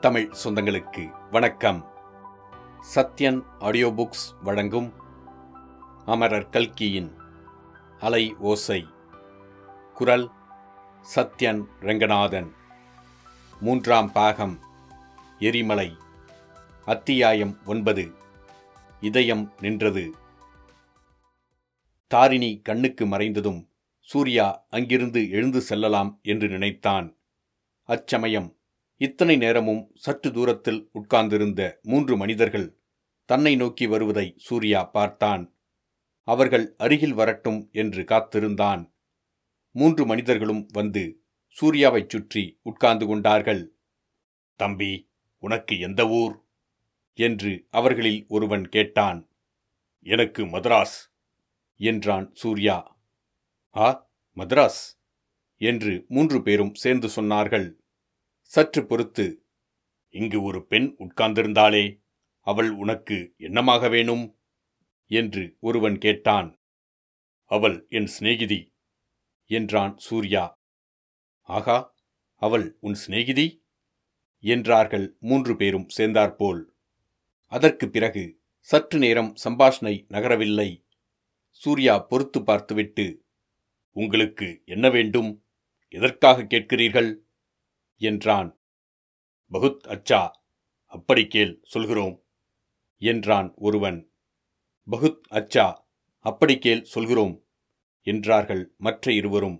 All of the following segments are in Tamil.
தமிழ் சொந்தங்களுக்கு வணக்கம். சத்யன் ஆடியோ புக்ஸ் வழங்கும் அமரர் கல்கியின் அலை ஓசை. குரல் சத்யன் ரங்கநாதன். மூன்றாம் பாகம் எரிமலை. அத்தியாயம் ஒன்பது இதயம் நின்றது. தாரிணி கண்ணுக்கு மறைந்ததும் சூர்யா அங்கிருந்து எழுந்து செல்லலாம் என்று நினைத்தான். அச்சமயம் இத்தனை நேரமும் சற்று தூரத்தில் உட்கார்ந்திருந்த மூன்று மனிதர்கள் தன்னை நோக்கி வருவதை சூர்யா பார்த்தான். அவர்கள் அருகில் வரட்டும் என்று காத்திருந்தான். மூன்று மனிதர்களும் வந்து சூர்யாவைச் சுற்றி உட்கார்ந்து கொண்டார்கள். தம்பி உனக்கு எந்த ஊர்? என்று அவர்களில் ஒருவன் கேட்டான். எனக்கு மதராஸ் என்றான் சூர்யா. ஆ மதராஸ் என்று மூன்று பேரும் சேர்ந்து சொன்னார்கள். சற்று பொறுத்து. இங்கு ஒரு பெண் உட்கார்ந்திருந்தாளே அவள் உனக்கு என்னமாக வேணும்? என்று ஒருவன் கேட்டான். அவள் என் சிநேகிதி என்றான் சூர்யா. ஆகா அவள் உன் சிநேகிதி? என்றார்கள் மூன்று பேரும் சேர்ந்தாற்போல். அதற்கு பிறகு சற்று நேரம் சம்பாஷணை நகரவில்லை. சூர்யா பொறுத்து பார்த்துவிட்டு உங்களுக்கு என்ன வேண்டும்? எதற்காக கேட்கிறீர்கள்? என்றான். பகுத் அச்சா அப்படி கேள் சொல்கிறோம் என்றான் ஒருவன். பகுத் அச்சா அப்படி கேள் சொல்கிறோம் என்றார்கள் மற்ற இருவரும்.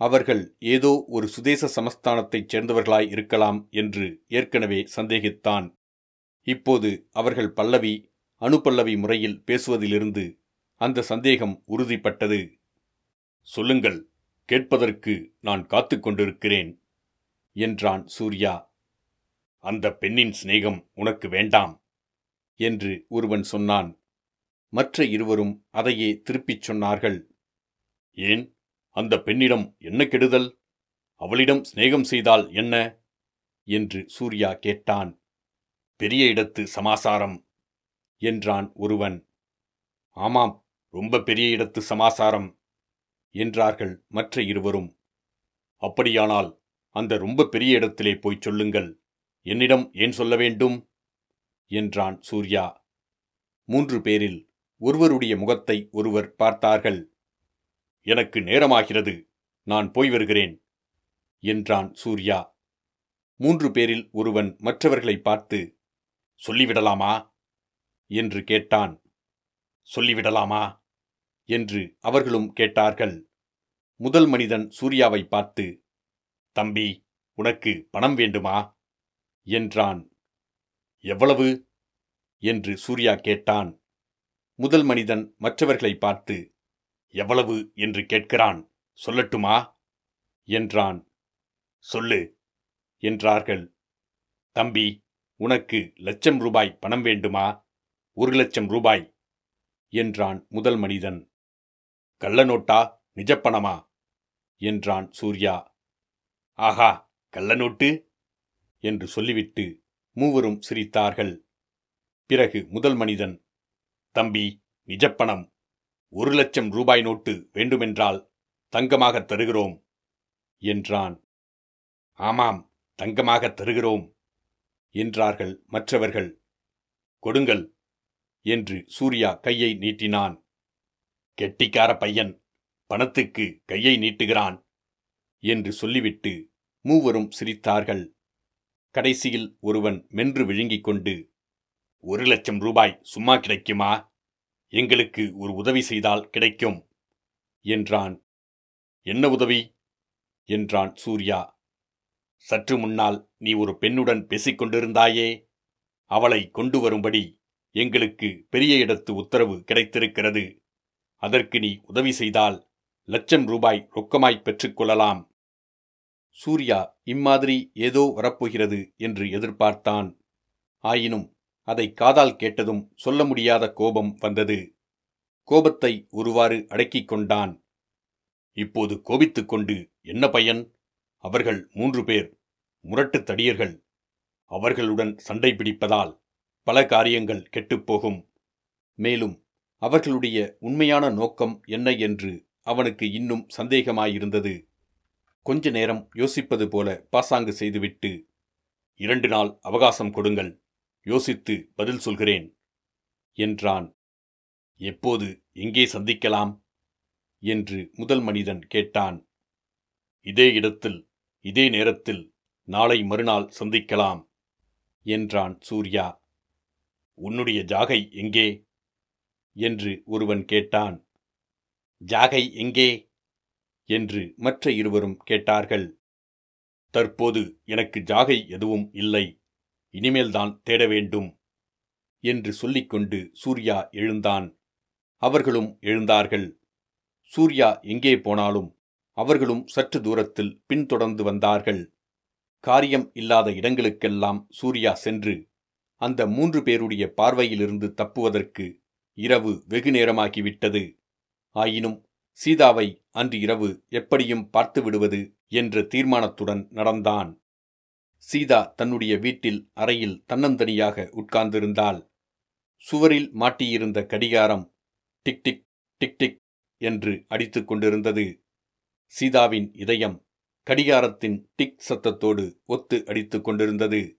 அவர்கள் ஏதோ ஒரு சுதேச சமஸ்தானத்தைச் சேர்ந்தவர்களாய் இருக்கலாம் என்று ஏற்கனவே சந்தேகித்தான். இப்போது அவர்கள் பல்லவி அணுபல்லவி முறையில் பேசுவதிலிருந்து அந்த சந்தேகம் உறுதிப்பட்டது. சொல்லுங்கள் கேட்பதற்கு நான் காத்துக்கொண்டிருக்கிறேன் என்றான் சூர்யா. அந்த பெண்ணின் சிநேகம் உனக்கு வேண்டாம் என்று ஒருவன் சொன்னான். மற்ற இருவரும் அதையே திருப்பிச் சொன்னார்கள். ஏன் அந்த பெண்ணிடம் என்ன கெடுதல்? அவளிடம் சிநேகம் செய்தால் என்ன? என்று சூர்யா கேட்டான். பெரிய இடத்து சமாசாரம் என்றான் ஒருவன். ஆமாம் ரொம்ப பெரிய இடத்து சமாசாரம் என்றார்கள் மற்ற இருவரும். அப்படியானால் அந்த ரொம்ப பெரிய இடத்திலே போய்ச் சொல்லுங்கள். என்னிடம் ஏன் சொல்ல வேண்டும்? என்றான் சூர்யா. மூன்று பேரில் ஒருவருடைய முகத்தை ஒருவர் பார்த்தார்கள். எனக்கு நேரமாகிறது நான் போய் வருகிறேன் என்றான் சூர்யா. மூன்று பேரில் ஒருவன் மற்றவர்களை பார்த்து சொல்லிவிடலாமா? என்று கேட்டான். சொல்லிவிடலாமா? என்று அவர்களும் கேட்டார்கள். முதல் மனிதன் சூர்யாவை பார்த்து தம்பி உனக்கு பணம் வேண்டுமா? என்றான். எவ்வளவு? என்று சூர்யா கேட்டான். முதல் மனிதன் மற்றவர்களை பார்த்து எவ்வளவு? என்று கேட்கிறான். சொல்லட்டுமா? என்றான். சொல்லு என்றார்கள். தம்பி உனக்கு லட்சம் ரூபாய் பணம் வேண்டுமா? ஒரு லட்சம் ரூபாய் என்றான் முதல் மனிதன். கள்ள நோட்டா நிஜப்பணமா என்றான் சூர்யா. ஆஹா கள்ளநோட்டு என்று சொல்லிவிட்டு மூவரும் சிரித்தார்கள். பிறகு முதல் மனிதன் தம்பி நிஜப்பணம். ஒரு லட்சம் ரூபாய் நோட்டு வேண்டுமென்றால் தங்கமாகத் தருகிறோம் என்றான். ஆமாம் தங்கமாகத் தருகிறோம் என்றார்கள் மற்றவர்கள். கொடுங்கள் என்று சூர்யா கையை நீட்டினான். கெட்டிக்கார பையன் பணத்துக்கு கையை நீட்டுகிறான் என்று சொல்லிவிட்டு மூவரும் சிரித்தார்கள். கடைசியில் ஒருவன் மென்று விழுங்கிக் கொண்டு ஒரு லட்சம் ரூபாய் சும்மா கிடைக்குமா? எங்களுக்கு ஒரு உதவி செய்தால் கிடைக்கும் என்றான். என்ன உதவி? என்றான் சூர்யா. சற்று முன்னால் நீ ஒரு பெண்ணுடன் பேசிக்கொண்டிருந்தாயே அவளை கொண்டு வரும்படி எங்களுக்கு பெரிய இடத்து உத்தரவு கிடைத்திருக்கிறது. அதற்கு நீ உதவி செய்தால் லட்சம் ரூபாய் ரொக்கமாய் பெற்றுக்கொள்ளலாம் சூர்யா இம்மாதிரி ஏதோ வரப்போகிறது என்று எதிர்பார்த்தான். ஆயினும் அதை காதால் கேட்டதும் சொல்ல முடியாத கோபம் வந்தது. கோபத்தை ஒருவாறு அடக்கிக் கொண்டான். இப்போது கோபித்துக் கொண்டு என்ன பயன்? அவர்கள் மூன்று பேர் முரட்டுத் தடியர்கள். அவர்களுடன் சண்டை பிடிப்பதால் பல காரியங்கள் கெட்டுப்போகும் மேலும் அவர்களுடைய உண்மையான நோக்கம் என்ன என்று அவனுக்கு இன்னும் சந்தேகமாயிருந்தது. கொஞ்ச நேரம் யோசிப்பது போல பாசாங்கு செய்துவிட்டு இரண்டு நாள் அவகாசம் கொடுங்கள் யோசித்து பதில் சொல்கிறேன் என்றான். எப்போது எங்கே சந்திக்கலாம்? என்று முதல் மனிதன் கேட்டான். இதே இடத்தில் இதே நேரத்தில் நாளை மறுநாள் சந்திக்கலாம் என்றான் சூர்யா. உன்னுடைய ஜாகை எங்கே? என்று ஒருவன் கேட்டான். ஜாகை எங்கே? என்று மற்ற இருவரும் கேட்டார்கள். தற்போது எனக்கு ஜாகை எதுவும் இல்லை. இனிமேல்தான் தேட வேண்டும் என்று சொல்லிக்கொண்டு சூர்யா எழுந்தான். அவர்களும் எழுந்தார்கள். சூர்யா எங்கே போனாலும் அவர்களும் சற்று தூரத்தில் பின்தொடர்ந்து வந்தார்கள். காரியம் இல்லாத இடங்களுக்கெல்லாம் சூர்யா சென்று அந்த மூன்று பேருடைய பார்வையிலிருந்து தப்புவதற்கு இரவு வெகு நேரமாகிவிட்டது ஆயினும் சீதாவை அன்று இரவு எப்படியும் பார்த்து விடுவது என்ற தீர்மானத்துடன் நடந்தான். சீதா தன்னுடைய வீட்டில் அறையில் தன்னந்தனியாக உட்கார்ந்திருந்தாள். சுவரில் மாட்டியிருந்த கடிகாரம் டிக் டிக் டிக் டிக் என்று அடித்துக் கொண்டிருந்தது. சீதாவின் இதயம் கடிகாரத்தின் டிக் சத்தத்தோடு ஒத்து அடித்துக் கொண்டிருந்தது.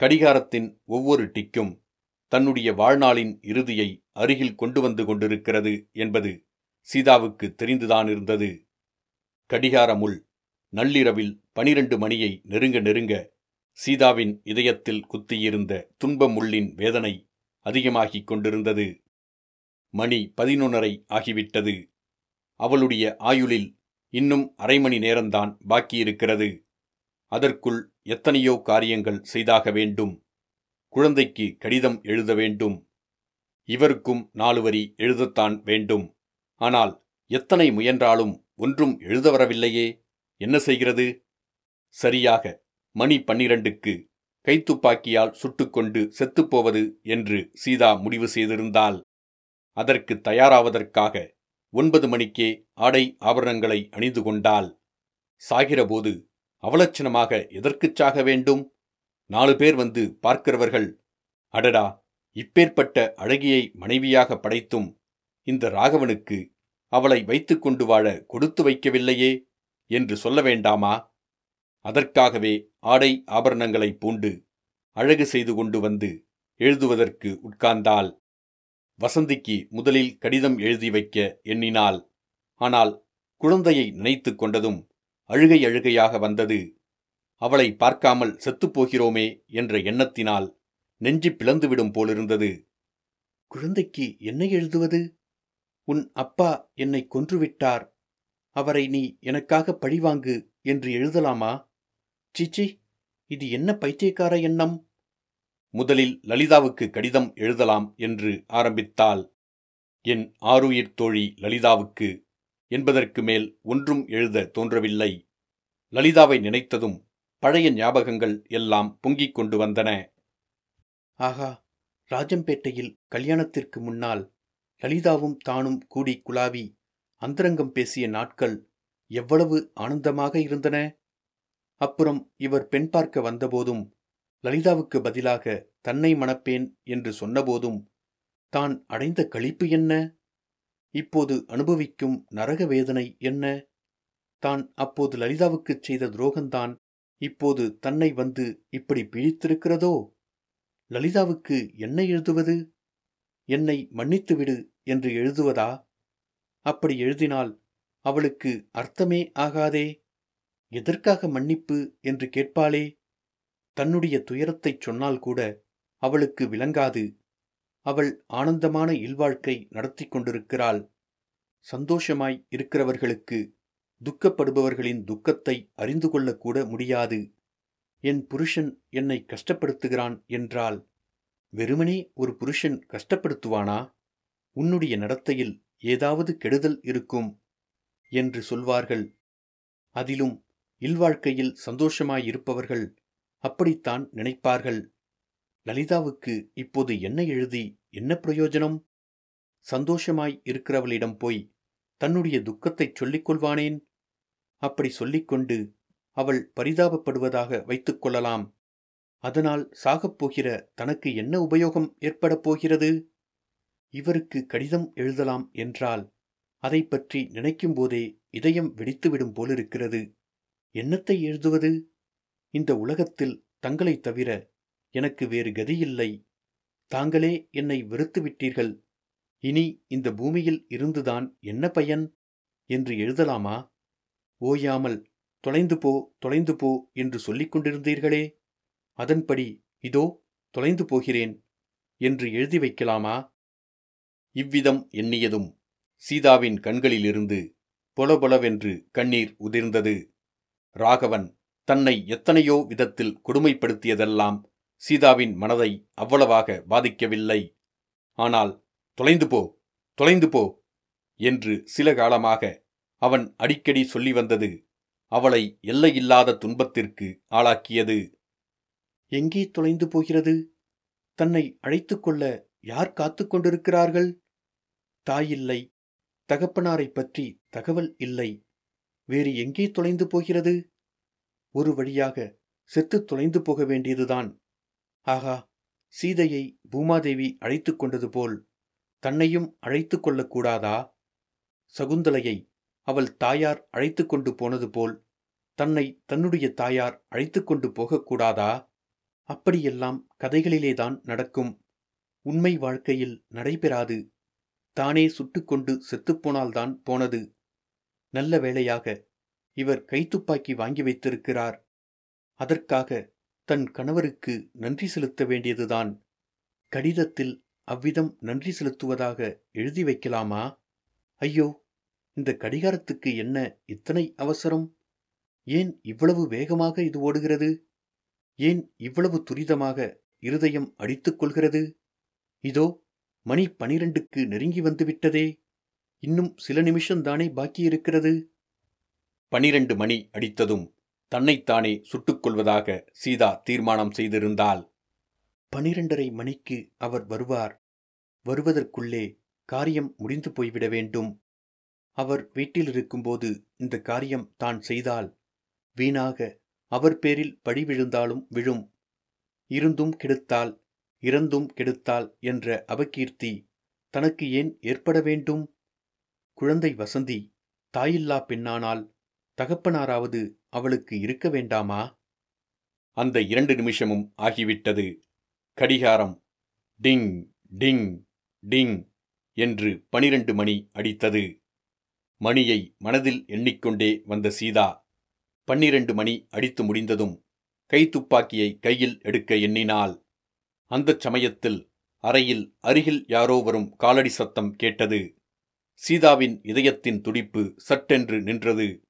கடிகாரத்தின் ஒவ்வொரு டிக்கும் தன்னுடைய வாழ்நாளின் இறுதியை அருகில் கொண்டு வந்து கொண்டிருக்கிறது என்பது சீதாவுக்கு தெரிந்துதான் இருந்தது. கடிகாரமுள் நள்ளிரவில் பனிரண்டு மணியை நெருங்க நெருங்க சீதாவின் இதயத்தில் குத்தியிருந்த துன்ப முள்ளின் வேதனை அதிகமாகிக் கொண்டிருந்தது. மணி பதினொன்னரை ஆகிவிட்டது. அவளுடைய ஆயுளில் இன்னும் அரை மணி நேரம்தான் பாக்கியிருக்கிறது. அதற்குள் எத்தனையோ காரியங்கள் செய்தாக வேண்டும். குழந்தைக்கு கடிதம் எழுத வேண்டும். இவருக்கும் நாலு வரி எழுதத்தான் வேண்டும். ஆனால் எத்தனை முயன்றாலும் ஒன்றும் எழுத வரவில்லையே என்ன செய்கிறது? சரியாக மணி பன்னிரண்டுக்கு கைத்துப்பாக்கியால் சுட்டுக்கொண்டு செத்துப்போவது என்று சீதா முடிவு செய்திருந்தால் அதற்கு தயாராவதற்காக ஒன்பது மணிக்கே ஆடை ஆபரணங்களை அணிந்து கொண்டால் சாகிறபோது அவலட்சணமாக எதற்குச் சாக வேண்டும்? நாலு பேர் வந்து பார்க்கிறவர்கள் அடடா இப்பேற்பட்ட அழகியை மனைவியாக படைத்தும் இந்த ராகவனுக்கு அவளை வைத்துக்கொண்டு வாழ கொடுத்து வைக்கவில்லையே என்று சொல்ல வேண்டாமா? அதற்காகவே ஆடை ஆபரணங்களை பூண்டு அழகு செய்து கொண்டு வந்து எழுதுவதற்கு உட்கார்ந்தாள். வசந்திக்கு முதலில் கடிதம் எழுதி வைக்க எண்ணினாள். ஆனால் குழந்தையை நினைத்து கொண்டதும் அழுகை அழுகையாக வந்தது. அவளை பார்க்காமல் செத்துப்போகிறோமே என்ற எண்ணத்தினால் நெஞ்சு பிளந்துவிடும் போலிருந்தது. குழந்தைக்கு என்ன எழுதுவது? உன் அப்பா என்னை கொன்றுவிட்டார். அவரை நீ எனக்காக பழிவாங்கு என்று எழுதலாமா? சீச்சி இது என்ன பைத்தியக்கார எண்ணம்? முதலில் லலிதாவுக்கு கடிதம் எழுதலாம் என்று ஆரம்பித்தாள். என் ஆருயிர் தோழி லலிதாவுக்கு என்பதற்கு மேல் ஒன்றும் எழுத தோன்றவில்லை. லலிதாவை நினைத்ததும் பழைய ஞாபகங்கள் எல்லாம் பொங்கிக் கொண்டு வந்தன. ஆகா ராஜம்பேட்டையில் கல்யாணத்திற்கு முன்னால் லலிதாவும் தானும் கூடி குலாவி அந்தரங்கம் பேசிய நாட்கள் எவ்வளவு ஆனந்தமாக இருந்தன. அப்புறம் இவர் பெண் பார்க்க வந்தபோதும் லலிதாவுக்கு பதிலாக தன்னை மணப்பேன் என்று சொன்னபோதும் தான் அடைந்த களிப்பு என்ன? இப்போது அனுபவிக்கும் நரக வேதனை என்ன? தான் அப்போது லலிதாவுக்குச் செய்த துரோகந்தான் இப்போது தன்னை வந்து இப்படி பிழித்திருக்கிறதோ? லலிதாவுக்கு என்ன எழுதுவது? என்னை மன்னித்துவிடு என்று எழுதுவதா? அப்படி எழுதினால் அவளுக்கு அர்த்தமே ஆகாதே? எதற்காக மன்னிப்பு என்று கேட்பாளே? தன்னுடைய துயரத்தைச் சொன்னால் கூட அவளுக்கு விளங்காது. அவள் ஆனந்தமான இல்வாழ்க்கை நடத்தி கொண்டிருக்கிறாள். சந்தோஷமாய் இருக்கிறவர்களுக்கு துக்கப்படுபவர்களின் துக்கத்தை அறிந்து கொள்ளக்கூட முடியாது. என் புருஷன் என்னை கஷ்டப்படுத்துகிறான் என்றால் வெறுமனே ஒரு புருஷன் கஷ்டப்படுத்துவானா? உன்னுடைய நடத்தையில் ஏதாவது கெடுதல் இருக்கும் என்று சொல்வார்கள். அதிலும் இல்வாழ்க்கையில் சந்தோஷமாயிருப்பவர்கள் அப்படித்தான் நினைப்பார்கள். லலிதாவுக்கு இப்போது என்ன எழுதி என்ன பிரயோஜனம்? சந்தோஷமாய் இருக்கிறவளிடம் போய் தன்னுடைய துக்கத்தைச் சொல்லிக் கொள்வானேன்? அப்படி சொல்லிக்கொண்டு அவள் பரிதாபப்படுவதாக வைத்துக் கொள்ளலாம். அதனால் சாகப்போகிற தனக்கு என்ன உபயோகம் ஏற்படப் போகிறது? இவருக்கு கடிதம் எழுதலாம் என்றால் அதை பற்றி நினைக்கும் போதே இதயம் வெடித்துவிடும் போலிருக்கிறது. என்னத்தை எழுதுவது? இந்த உலகத்தில் தங்களைத் தவிர எனக்கு வேறு கதியில்லை. தாங்களே என்னை வெறுத்து விட்டீர்கள் இனி இந்த பூமியில் இருந்துதான் என்ன பயன்? என்று எழுதலாமா? ஓயாமல் தொலைந்து போ தொலைந்து போ என்று சொல்லிக் கொண்டிருந்தீர்களே. அதன்படி இதோ தொலைந்து போகிறேன் என்று எழுதி வைக்கலாமா? இவ்விதம் எண்ணியதும் சீதாவின் கண்களிலிருந்து பொலபொலவென்று கண்ணீர் உதிர்ந்தது. ராகவன் தன்னை எத்தனையோ விதத்தில் கொடுமைப்படுத்தியதெல்லாம் சீதாவின் மனதை அவ்வளவாக பாதிக்கவில்லை. ஆனால் தொலைந்து போ தொலைந்து போ என்று சில காலமாக அவன் அடிக்கடி சொல்லி வந்தது. அவளை எல்லையில்லாத துன்பத்திற்கு ஆளாக்கியது. எங்கே தொலைந்து போகிறது? தன்னை அழைத்துக்கொள்ள யார் காத்து கொண்டிருக்கிறார்கள்? தாயில்லை தகப்பனாரைப் பற்றி தகவல் இல்லை. வேறு எங்கே தொலைந்து போகிறது? ஒரு வழியாக செத்து தொலைந்து போக வேண்டியதுதான். ஆகா சீதையை பூமாதேவி அழைத்து கொண்டது போல் தன்னையும் அழைத்து கொள்ளக்கூடாதா சகுந்தலையை அவள் தாயார் அழைத்து கொண்டு போனது போல் தன்னை தன்னுடைய தாயார் அழைத்து கொண்டு போகக்கூடாதா அப்படியெல்லாம் கதைகளிலேதான் நடக்கும். உண்மை வாழ்க்கையில் நடைபெறாது. தானே சுட்டுக்கொண்டு செத்துப்போனால்தான் போனது. நல்ல வேளையாக இவர் கைத்துப்பாக்கி வாங்கி வைத்திருக்கிறார். அதற்காக தன் கணவருக்கு நன்றி செலுத்த வேண்டியதுதான். கடிதத்தில் அவ்விதம் நன்றி செலுத்துவதாக எழுதி வைக்கலாமா? ஐயோ இந்த கடிகாரத்துக்கு என்ன இத்தனை அவசரம்? ஏன் இவ்வளவு வேகமாக இது ஓடுகிறது? ஏன் இவ்வளவு துரிதமாக இருதயம் அடித்துக் கொள்கிறது? இதோ மணி பனிரெண்டுக்கு நெருங்கி வந்துவிட்டதே. இன்னும் சில நிமிஷம்தானே பாக்கியிருக்கிறது. பனிரெண்டு மணி அடித்ததும் தன்னைத்தானே சுட்டுக்கொள்வதாக சீதா தீர்மானம் செய்திருந்தால் பனிரெண்டரை மணிக்கு அவர் வருவார். வருவதற்குள்ளே காரியம் முடிந்து போய்விட வேண்டும். அவர் வீட்டில் இருக்கும்போது இந்த காரியம் தான் செய்தால் வீணாக அவர் பேரில் பழி விழுந்தாலும் விழும். இருந்தும் கெடுத்தால் இறந்தும் கெடுத்தாள் என்ற அவகீர்த்தி தனக்கு ஏன் ஏற்பட வேண்டும்? குழந்தை வசந்தி தாயில்லா பெண்ணானால் தகப்பனாராவது அவளுக்கு இருக்க வேண்டாமா? அந்த இரண்டு நிமிஷமும் ஆகிவிட்டது. கடிகாரம் டிங் டிங் டிங் என்று பனிரெண்டு மணி அடித்தது. மணியை மனதில் எண்ணிக்கொண்டே வந்த சீதா பன்னிரண்டு மணி அடித்து முடிந்ததும் கைத்துப்பாக்கியை கையில் எடுக்க எண்ணினாள். அந்தச் சமயத்தில் அறையில் அருகில் யாரோ வரும் காலடி சத்தம் கேட்டது. சீதாவின் இதயத்தின் துடிப்பு சட்டென்று நின்றது.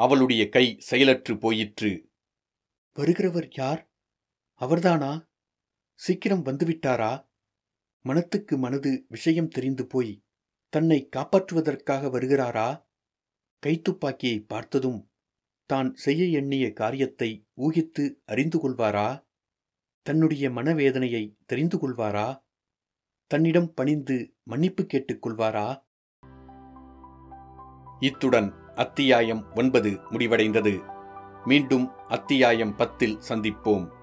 அவளுடைய கை செயலற்று போயிற்று. வருகிறவர் யார்? அவர்தானா? சீக்கிரம் வந்துவிட்டாரா? மனத்துக்கு மனது விஷயம் தெரிந்து போய் தன்னை காப்பாற்றுவதற்காக வருகிறாரா? கைத்துப்பாக்கியை பார்த்ததும் தான் செய்ய எண்ணிய காரியத்தை ஊகித்து அறிந்து கொள்வாரா? தன்னுடைய மனவேதனையை தெரிந்து கொள்வாரா? தன்னிடம் பணிந்து மன்னிப்பு கேட்டுக் கொள்வாரா? இத்துடன் அத்தியாயம் ஒன்பது முடிவடைந்தது. மீண்டும் அத்தியாயம் பத்தில் சந்திப்போம்.